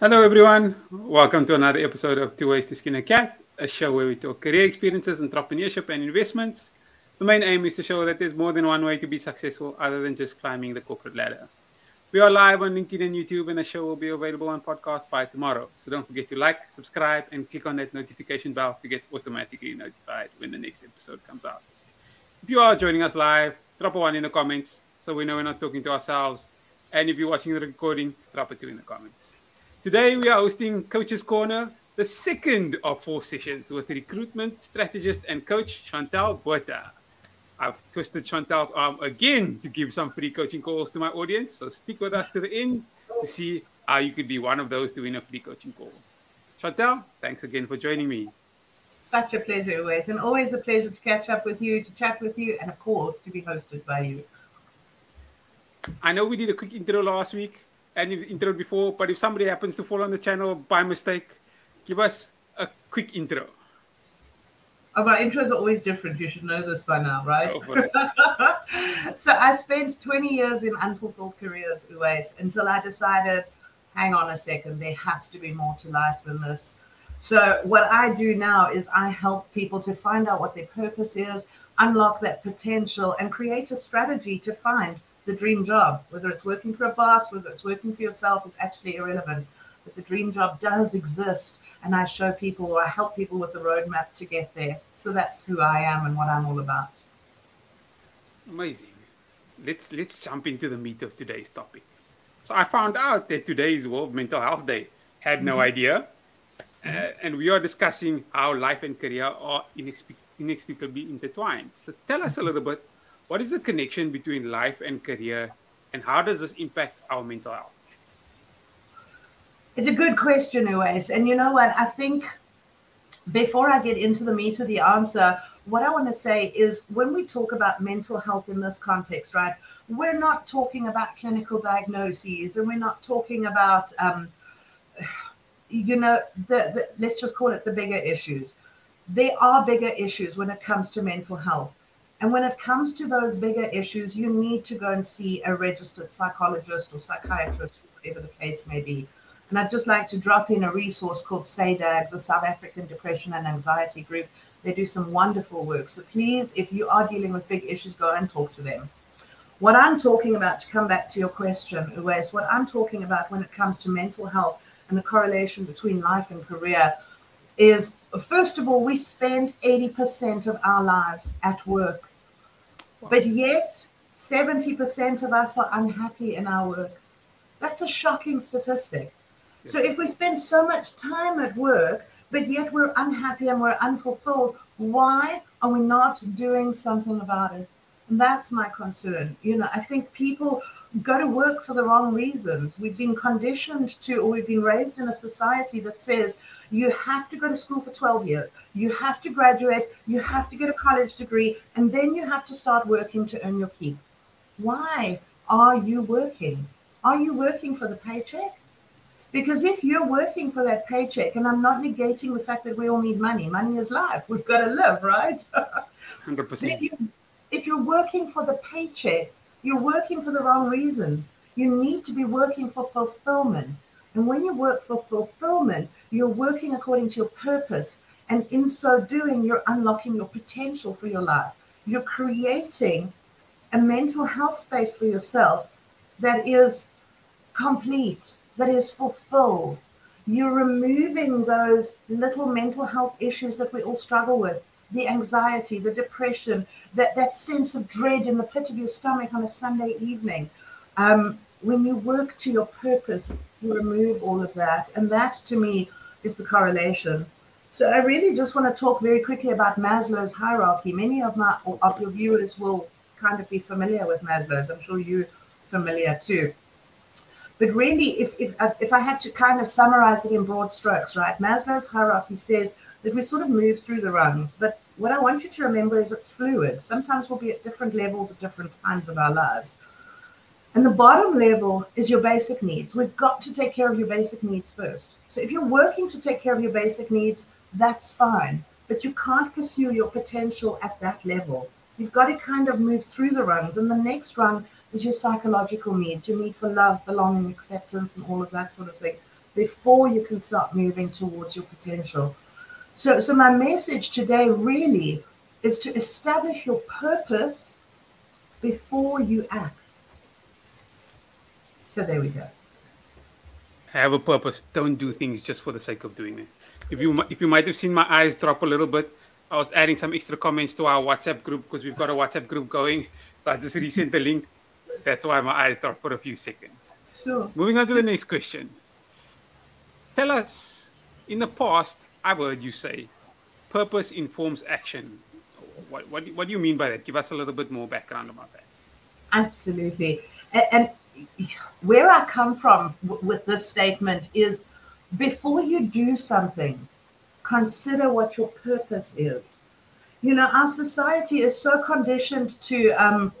Hello, everyone. Welcome to another episode of Two Ways to Skin a Cat, a show where we talk career experiences, entrepreneurship, and investments. The main aim is to show that there's more than one way to be successful other than just climbing the corporate ladder. We are live on LinkedIn and YouTube, and the show will be available on podcast by tomorrow. So don't forget to like, subscribe, and click on that notification bell to get automatically notified when the next episode comes out. If you are joining us live, drop a one in the comments so we know we're not talking to ourselves. And if you're watching the recording, drop a two in the comments. Today we are hosting Coach's Corner, the second of four sessions with recruitment strategist and coach Chantal Botha. I've twisted Chantal's arm again to give some free coaching calls to my audience. So stick with us to the end to see how you could be one of those to win a free coaching call. Chantal, thanks again for joining me. Such a pleasure, always, and always a pleasure to catch up with you, to chat with you, and of course to be hosted by you. I know we did a quick intro last week and intro before, but if somebody happens to fall on the channel by mistake, give us a quick intro. Oh, my intros are always different. You should know this by now, right? so I spent 20 years in unfulfilled careers, Uwais, until I decided, hang on a second, there has to be more to life than this. So what I do now is I help people to find out what their purpose is, unlock that potential, and create a strategy to find the dream job. Whether it's working for a boss, whether it's working for yourself, is actually irrelevant. But the dream job does exist, and I show people or I help people with the roadmap to get there. So that's who I am and what I'm all about. Amazing. Let's let's jump into the meat of today's topic. So I found out that today is World Mental Health Day. Had no mm-hmm. idea. Uh, and we are discussing how life and career are inexplicably intertwined. So tell us a little bit what is the connection between life and career, and how does this impact our mental health? It's a good question, Uwais. And you know what? I think before I get into the meat of the answer, what I want to say is when we talk about mental health in this context, right, we're not talking about clinical diagnoses and we're not talking about, um, you know, the, the, let's just call it the bigger issues. There are bigger issues when it comes to mental health. And when it comes to those bigger issues, you need to go and see a registered psychologist or psychiatrist, whatever the case may be. And I'd just like to drop in a resource called SADAG, the South African Depression and Anxiety Group. They do some wonderful work. So please, if you are dealing with big issues, go and talk to them. What I'm talking about, to come back to your question, Uwais, is what I'm talking about when it comes to mental health and the correlation between life and career is first of all, we spend 80% of our lives at work. But yet, 70% of us are unhappy in our work. That's a shocking statistic. So if we spend so much time at work, but yet we're unhappy and we're unfulfilled, why are we not doing something about it? And that's my concern. You know, I think people go to work for the wrong reasons. We've been conditioned to, or we've been raised in a society that says you have to go to school for 12 years, you have to graduate, you have to get a college degree, and then you have to start working to earn your keep. Why are you working? Are you working for the paycheck? Because if you're working for that paycheck, and I'm not negating the fact that we all need money, money is life. We've got to live, right? 100%. If, you, if you're working for the paycheck, you're working for the wrong reasons. You need to be working for fulfillment. And when you work for fulfillment, you're working according to your purpose. And in so doing, you're unlocking your potential for your life. You're creating a mental health space for yourself that is complete, that is fulfilled. You're removing those little mental health issues that we all struggle with the anxiety, the depression, that, that sense of dread in the pit of your stomach on a Sunday evening. Um, when you work to your purpose, you remove all of that. And that to me is the correlation. So I really just want to talk very quickly about Maslow's hierarchy. Many of my of your viewers will kind of be familiar with Maslow's. I'm sure you're familiar too. But really, if, if, if I had to kind of summarize it in broad strokes, right? Maslow's hierarchy says that we sort of move through the runs. But what I want you to remember is it's fluid. Sometimes we'll be at different levels at different times of our lives. And the bottom level is your basic needs. We've got to take care of your basic needs first. So if you're working to take care of your basic needs, that's fine. But you can't pursue your potential at that level. You've got to kind of move through the runs. And the next run is your psychological needs, your need for love, belonging, acceptance, and all of that sort of thing. before you can start moving towards your potential. So, so my message today really is to establish your purpose before you act. So there we go. Have a purpose. Don't do things just for the sake of doing it. If you if you might have seen my eyes drop a little bit, I was adding some extra comments to our WhatsApp group because we've got a WhatsApp group going. So I just resent the link. That's why my eyes dropped for a few seconds. Sure. Moving on to the next question. Tell us, in the past, I've heard you say, purpose informs action. What, what, what do you mean by that? Give us a little bit more background about that. Absolutely. And, and where I come from w- with this statement is before you do something, consider what your purpose is. You know, our society is so conditioned to um,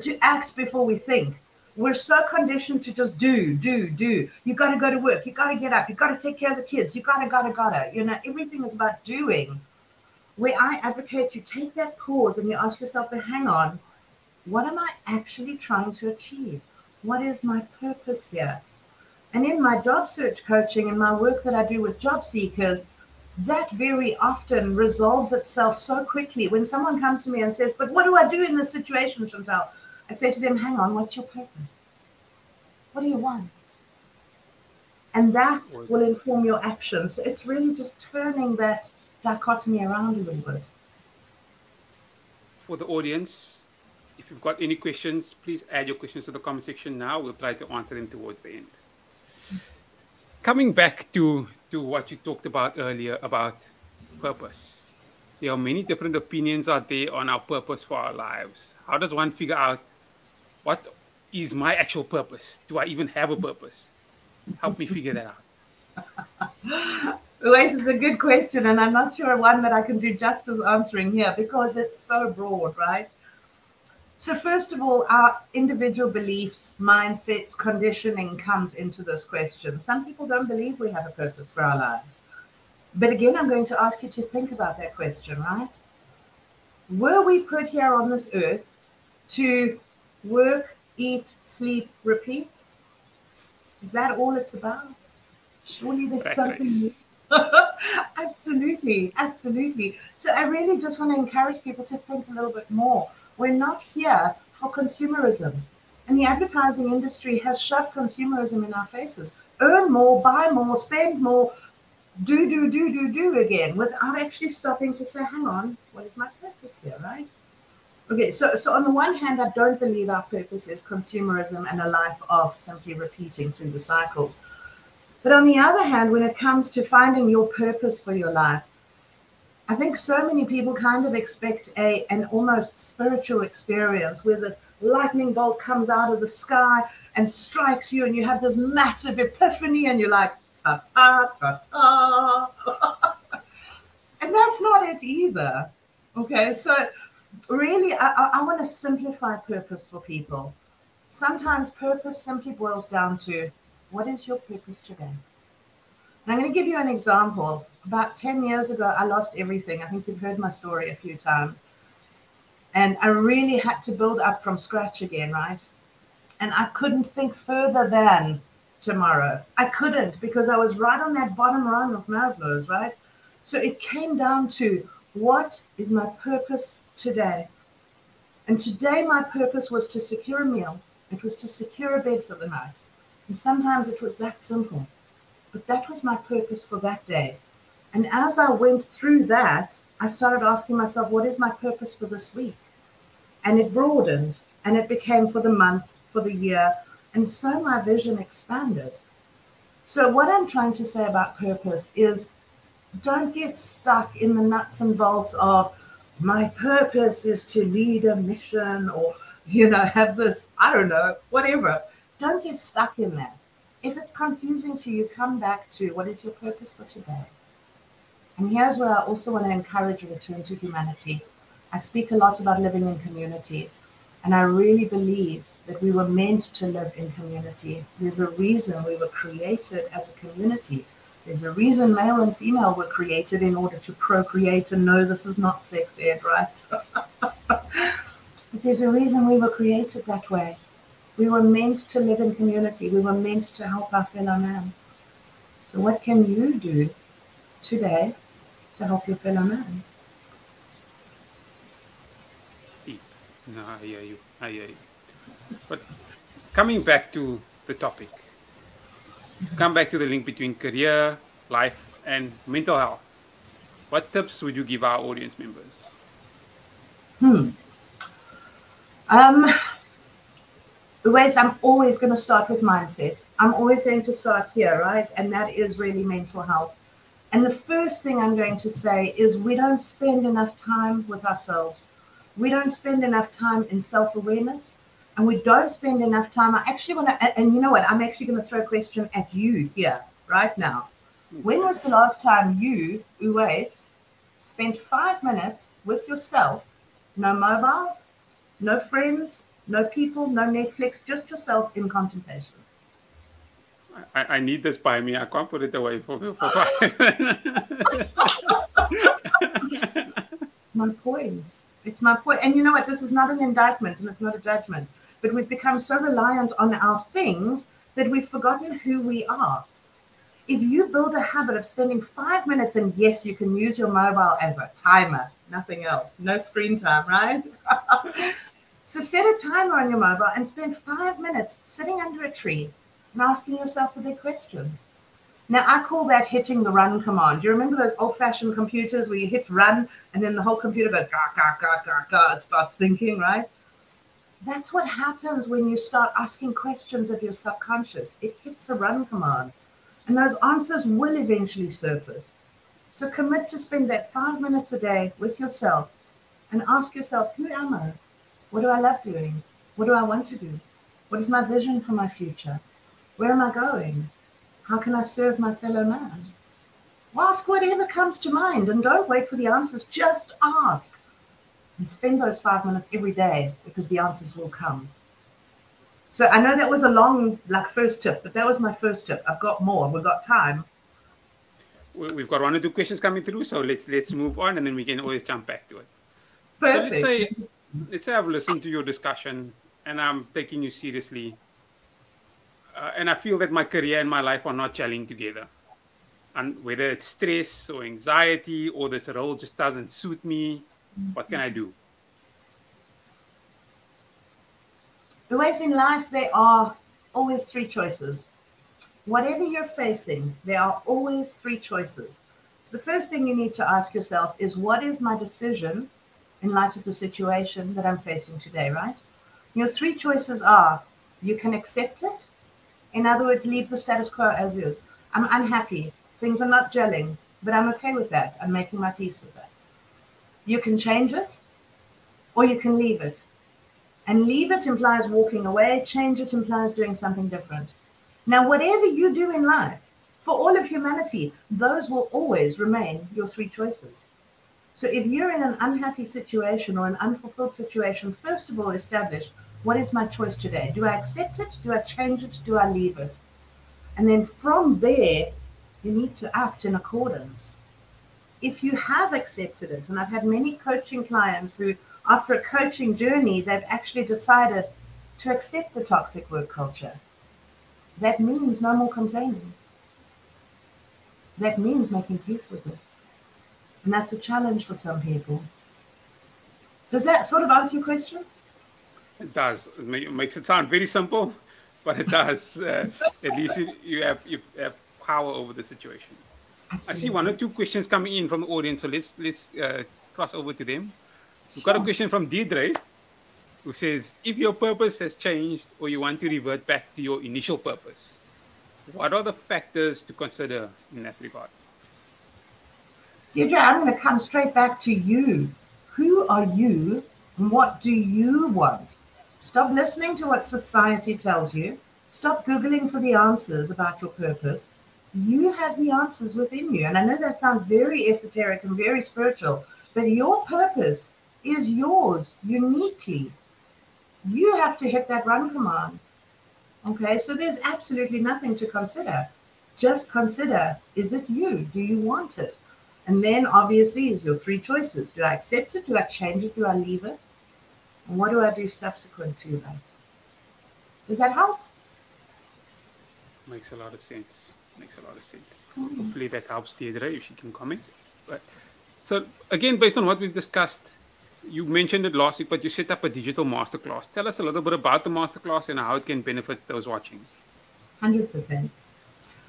to act before we think. We're so conditioned to just do, do, do. You got to go to work. You got to get up. You got to take care of the kids. You got to, got to, got to. You know, everything is about doing. Where I advocate, you take that pause and you ask yourself, but hang on, what am I actually trying to achieve? What is my purpose here? And in my job search coaching and my work that I do with job seekers, that very often resolves itself so quickly. When someone comes to me and says, But what do I do in this situation, Chantal? I say to them, Hang on, what's your purpose? What do you want? And that will inform your actions. So it's really just turning that dichotomy around a little bit. For the audience, if you've got any questions, please add your questions to the comment section now. We'll try to answer them towards the end. Coming back to, to what you talked about earlier about purpose. There are many different opinions out there on our purpose for our lives. How does one figure out what is my actual purpose? Do I even have a purpose? Help me figure that out. Uwais, it's a good question, and I'm not sure one that I can do justice answering here because it's so broad, right? So, first of all, our individual beliefs, mindsets, conditioning comes into this question. Some people don't believe we have a purpose for our lives. But again, I'm going to ask you to think about that question, right? Were we put here on this earth to work, eat, sleep, repeat? Is that all it's about? Surely there's something absolutely, absolutely. So I really just want to encourage people to think a little bit more we're not here for consumerism. And the advertising industry has shoved consumerism in our faces. Earn more, buy more, spend more, do, do, do, do, do again without actually stopping to say, hang on, what is my purpose here, right? Okay, so, so on the one hand, I don't believe our purpose is consumerism and a life of simply repeating through the cycles. But on the other hand, when it comes to finding your purpose for your life, I think so many people kind of expect a an almost spiritual experience where this lightning bolt comes out of the sky and strikes you, and you have this massive epiphany, and you're like, ta ta ta ta. and that's not it either. Okay, so really, I, I want to simplify purpose for people. Sometimes purpose simply boils down to what is your purpose today? And I'm going to give you an example about 10 years ago, I lost everything. I think you've heard my story a few times. And I really had to build up from scratch again, right? And I couldn't think further than tomorrow. I couldn't because I was right on that bottom rung of Maslow's, right? So it came down to what is my purpose today? And today, my purpose was to secure a meal, it was to secure a bed for the night. And sometimes it was that simple. But that was my purpose for that day. And as I went through that, I started asking myself, what is my purpose for this week? And it broadened and it became for the month, for the year. And so my vision expanded. So, what I'm trying to say about purpose is don't get stuck in the nuts and bolts of my purpose is to lead a mission or, you know, have this, I don't know, whatever. Don't get stuck in that. If it's confusing to you, come back to what is your purpose for today? And here's where I also want to encourage a return to humanity. I speak a lot about living in community, and I really believe that we were meant to live in community. There's a reason we were created as a community. There's a reason male and female were created in order to procreate and know this is not sex ed, right? But there's a reason we were created that way. We were meant to live in community. We were meant to help our fellow man. So, what can you do today to help your fellow man? No, I hear you. I hear you. But coming back to the topic, come back to the link between career, life, and mental health. What tips would you give our audience members? Hmm. Um, Uwais I'm always going to start with mindset. I'm always going to start here, right? And that is really mental health. And the first thing I'm going to say is we don't spend enough time with ourselves. We don't spend enough time in self awareness and we don't spend enough time. I actually want to, and you know what? I'm actually going to throw a question at you here right now. When was the last time you, Uwais, spent five minutes with yourself, no mobile, no friends, no people, no Netflix, just yourself in contemplation. I, I need this by me. I can't put it away for, for five My point. It's my point. And you know what? This is not an indictment and it's not a judgment. But we've become so reliant on our things that we've forgotten who we are. If you build a habit of spending five minutes, and yes, you can use your mobile as a timer, nothing else, no screen time, right? So set a timer on your mobile and spend five minutes sitting under a tree and asking yourself the big questions. Now, I call that hitting the run command. Do you remember those old fashioned computers where you hit run and then the whole computer goes, gah, gah, gah, gah, gah, starts thinking, right? That's what happens when you start asking questions of your subconscious. It hits a run command, and those answers will eventually surface. So commit to spend that five minutes a day with yourself and ask yourself, who am I? What do I love doing? What do I want to do? What is my vision for my future? Where am I going? How can I serve my fellow man? Ask whatever comes to mind and don't wait for the answers. Just ask. And spend those five minutes every day because the answers will come. So I know that was a long, like, first tip, but that was my first tip. I've got more. We've got time. We've got one or two questions coming through, so let's let's move on, and then we can always jump back to it. Perfect. So let's say let's say I've listened to your discussion and I'm taking you seriously. Uh, and I feel that my career and my life are not gelling together. And whether it's stress or anxiety or this role just doesn't suit me, what can I do? The ways in life, there are always three choices. Whatever you're facing, there are always three choices. So the first thing you need to ask yourself is what is my decision in light of the situation that I'm facing today, right? Your three choices are you can accept it. In other words, leave the status quo as is. I'm unhappy. Things are not gelling, but I'm okay with that. I'm making my peace with that. You can change it or you can leave it. And leave it implies walking away, change it implies doing something different. Now, whatever you do in life, for all of humanity, those will always remain your three choices. So if you're in an unhappy situation or an unfulfilled situation, first of all, establish what is my choice today? Do I accept it? Do I change it? Do I leave it? And then from there, you need to act in accordance. If you have accepted it, and I've had many coaching clients who, after a coaching journey, they've actually decided to accept the toxic work culture. That means no more complaining. That means making peace with it. And that's a challenge for some people. Does that sort of answer your question? It does. It makes it sound very simple, but it does. Uh, at least you, you, have, you have power over the situation. Absolutely. I see one or two questions coming in from the audience, so let's let's uh, cross over to them. We've got a question from Deidre, who says, "If your purpose has changed or you want to revert back to your initial purpose, what are the factors to consider in that regard?" Deirdre, I'm going to come straight back to you. Who are you and what do you want? Stop listening to what society tells you. Stop Googling for the answers about your purpose. You have the answers within you. And I know that sounds very esoteric and very spiritual, but your purpose is yours uniquely. You have to hit that run command. Okay, so there's absolutely nothing to consider. Just consider is it you? Do you want it? And then obviously is your three choices. Do I accept it? Do I change it? Do I leave it? And what do I do subsequent to that? Does that help? Makes a lot of sense. Makes a lot of sense. Hopefully that helps Deirdre if she can comment. But so again, based on what we've discussed, you mentioned it last week, but you set up a digital masterclass. Tell us a little bit about the masterclass and how it can benefit those watching. Hundred percent.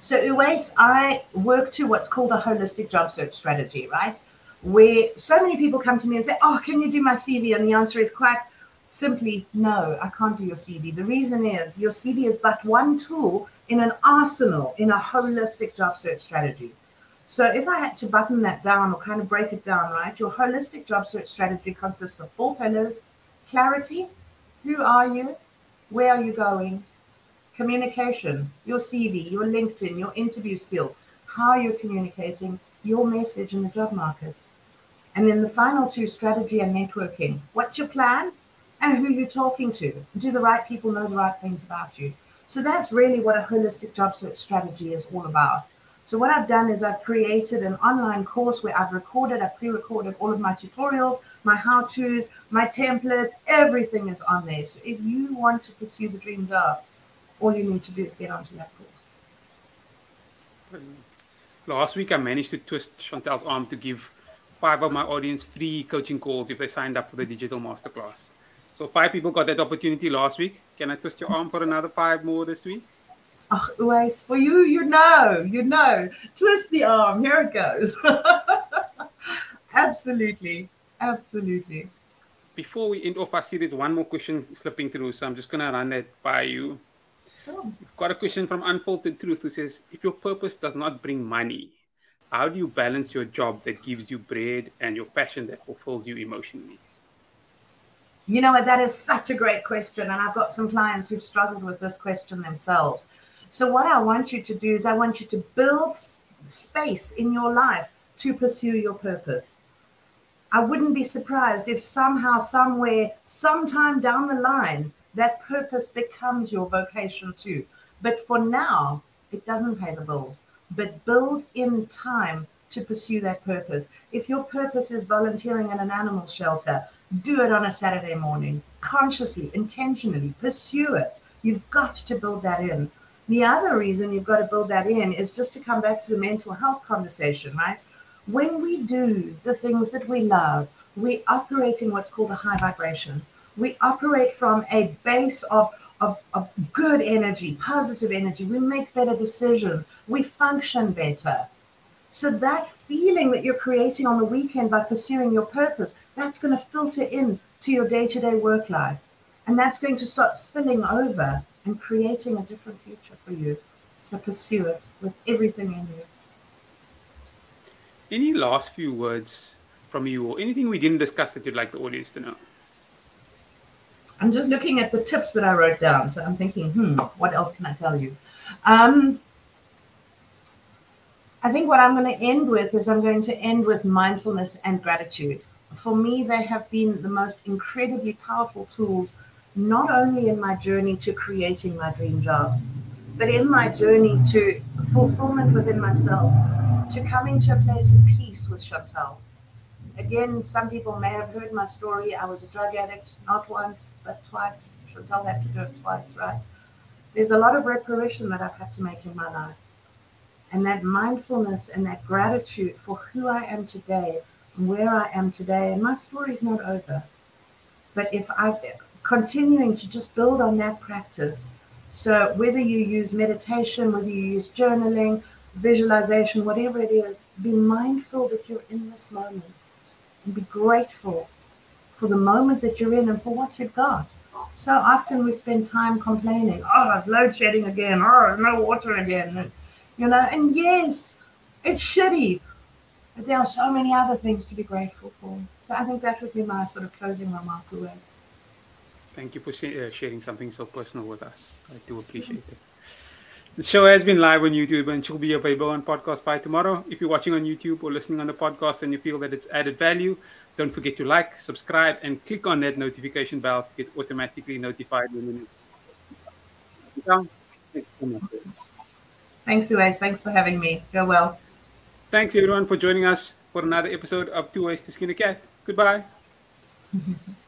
So Uwais, I work to what's called a holistic job search strategy, right? Where so many people come to me and say, "Oh, can you do my CV?" And the answer is quite simply, "No, I can't do your CV." The reason is your CV is but one tool in an arsenal in a holistic job search strategy. So if I had to button that down or kind of break it down, right, your holistic job search strategy consists of four pillars clarity, who are you, where are you going, communication, your CV, your LinkedIn, your interview skills, how you're communicating, your message in the job market. And then the final two strategy and networking. What's your plan and who you're talking to? Do the right people know the right things about you? So that's really what a holistic job search strategy is all about. So what I've done is I've created an online course where I've recorded, I've pre-recorded all of my tutorials, my how-tos, my templates, everything is on there. So if you want to pursue the dream job, all you need to do is get onto that course. Last week I managed to twist Chantal's arm to give five of my audience free coaching calls if they signed up for the digital masterclass. So five people got that opportunity last week. Can I twist your arm for another five more this week? Oh, Uwais, for you, you know, you know. Twist the arm. Here it goes. absolutely. Absolutely. Before we end off, I see there's one more question slipping through, so I'm just going to run that by you. Sure. We've got a question from Unfiltered Truth who says If your purpose does not bring money, how do you balance your job that gives you bread and your passion that fulfills you emotionally? You know what? That is such a great question. And I've got some clients who've struggled with this question themselves. So, what I want you to do is, I want you to build space in your life to pursue your purpose. I wouldn't be surprised if somehow, somewhere, sometime down the line, that purpose becomes your vocation too. But for now, it doesn't pay the bills. But build in time to pursue that purpose. If your purpose is volunteering in an animal shelter, do it on a Saturday morning, consciously, intentionally, pursue it. You've got to build that in. The other reason you've got to build that in is just to come back to the mental health conversation, right? When we do the things that we love, we operate in what's called a high vibration. We operate from a base of, of, of good energy, positive energy. We make better decisions. We function better. So that feeling that you're creating on the weekend by pursuing your purpose, that's going to filter in to your day-to-day work life. And that's going to start spilling over and creating a different future for you. So pursue it with everything in you. Any last few words from you or anything we didn't discuss that you'd like the audience to know? I'm just looking at the tips that I wrote down. So I'm thinking, hmm, what else can I tell you? Um, I think what I'm going to end with is I'm going to end with mindfulness and gratitude. For me, they have been the most incredibly powerful tools not only in my journey to creating my dream job, but in my journey to fulfillment within myself, to coming to a place of peace with Chantal. Again, some people may have heard my story. I was a drug addict, not once, but twice. Chantal had to do it twice, right? There's a lot of reparation that I've had to make in my life. And that mindfulness and that gratitude for who I am today and where I am today. And my story is not over. But if I continuing to just build on that practice. So whether you use meditation, whether you use journaling, visualization, whatever it is, be mindful that you're in this moment and be grateful for the moment that you're in and for what you've got. So often we spend time complaining, oh, load shedding again, oh, no water again. You know, and yes, it's shitty, but there are so many other things to be grateful for. So I think that would be my sort of closing remark, Uwais. Thank you for uh, sharing something so personal with us. I do appreciate it. The show has been live on YouTube and she'll be available on podcast by tomorrow. If you're watching on YouTube or listening on the podcast and you feel that it's added value, don't forget to like, subscribe, and click on that notification bell to get automatically notified when the we Thanks, Uwais. Thanks for having me. Go well. Thanks, everyone, for joining us for another episode of Two Ways to Skin a Cat. Goodbye.